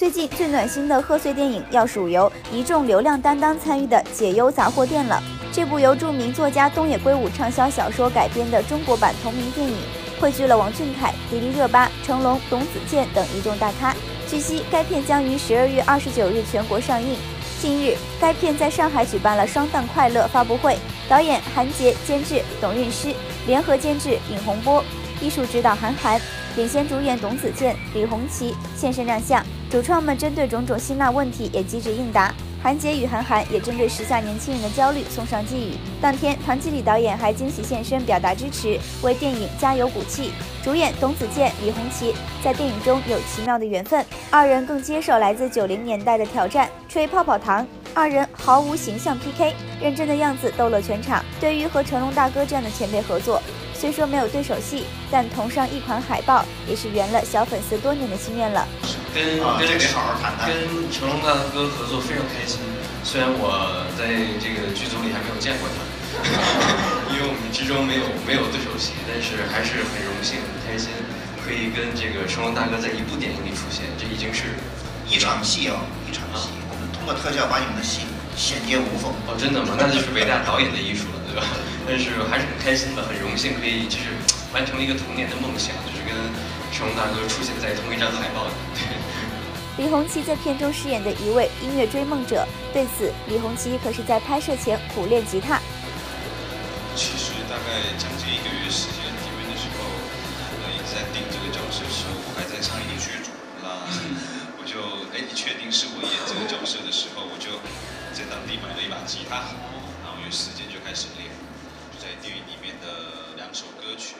最近最暖心的贺岁电影要数由一众流量担当参与的《解忧杂货店》了。这部由著名作家东野圭吾畅销小说改编的中国版同名电影，汇聚了王俊凯、迪丽热巴、成龙、董子健等一众大咖。据悉，该片将于十二月二十九日全国上映。近日，该片在上海举办了“双旦快乐”发布会，导演韩杰监制，董运诗联合监制尹洪波，艺术指导韩寒，领衔主演董子健、李红旗现身亮相。主创们针对种种辛辣问题也机智应答。韩杰与韩寒也针对时下年轻人的焦虑送上寄语。当天，唐季礼导演还惊喜现身表达支持，为电影加油鼓气。主演董子健、李红旗在电影中有奇妙的缘分，二人更接受来自九零年代的挑战，吹泡泡糖。二人毫无形象 PK，认真的样子逗乐全场。对于和成龙大哥这样的前辈合作，虽说没有对手戏，但同上一款海报也是圆了小粉丝多年的心愿了。跟跟跟成龙大哥合作非常开心，虽然我在这个剧组里还没有见过他，因为我们之中没有没有对手戏，但是还是很荣幸很开心，可以跟这个成龙大哥在一部电影里出现，这已经是一场戏哦，一场戏，我们通过特效把你们的戏衔接无缝。哦，真的吗？那就是伟大导演的艺术了，但是还是很开心的，很荣幸可以就是完成了一个童年的梦想，就是跟成龙大哥出现在同一张海报里。李红旗在片中饰演的一位音乐追梦者，对此，李红旗可是在拍摄前苦练吉他。其实大概将近一个月时间里面的时候，呃，一直在定这个角色的时候，我还在唱一点剧组，那 我就哎，你确定是我演这个角色的时候，我就在当地买了一把吉他，然后有时间就开始练，就在电影里面的两首歌曲。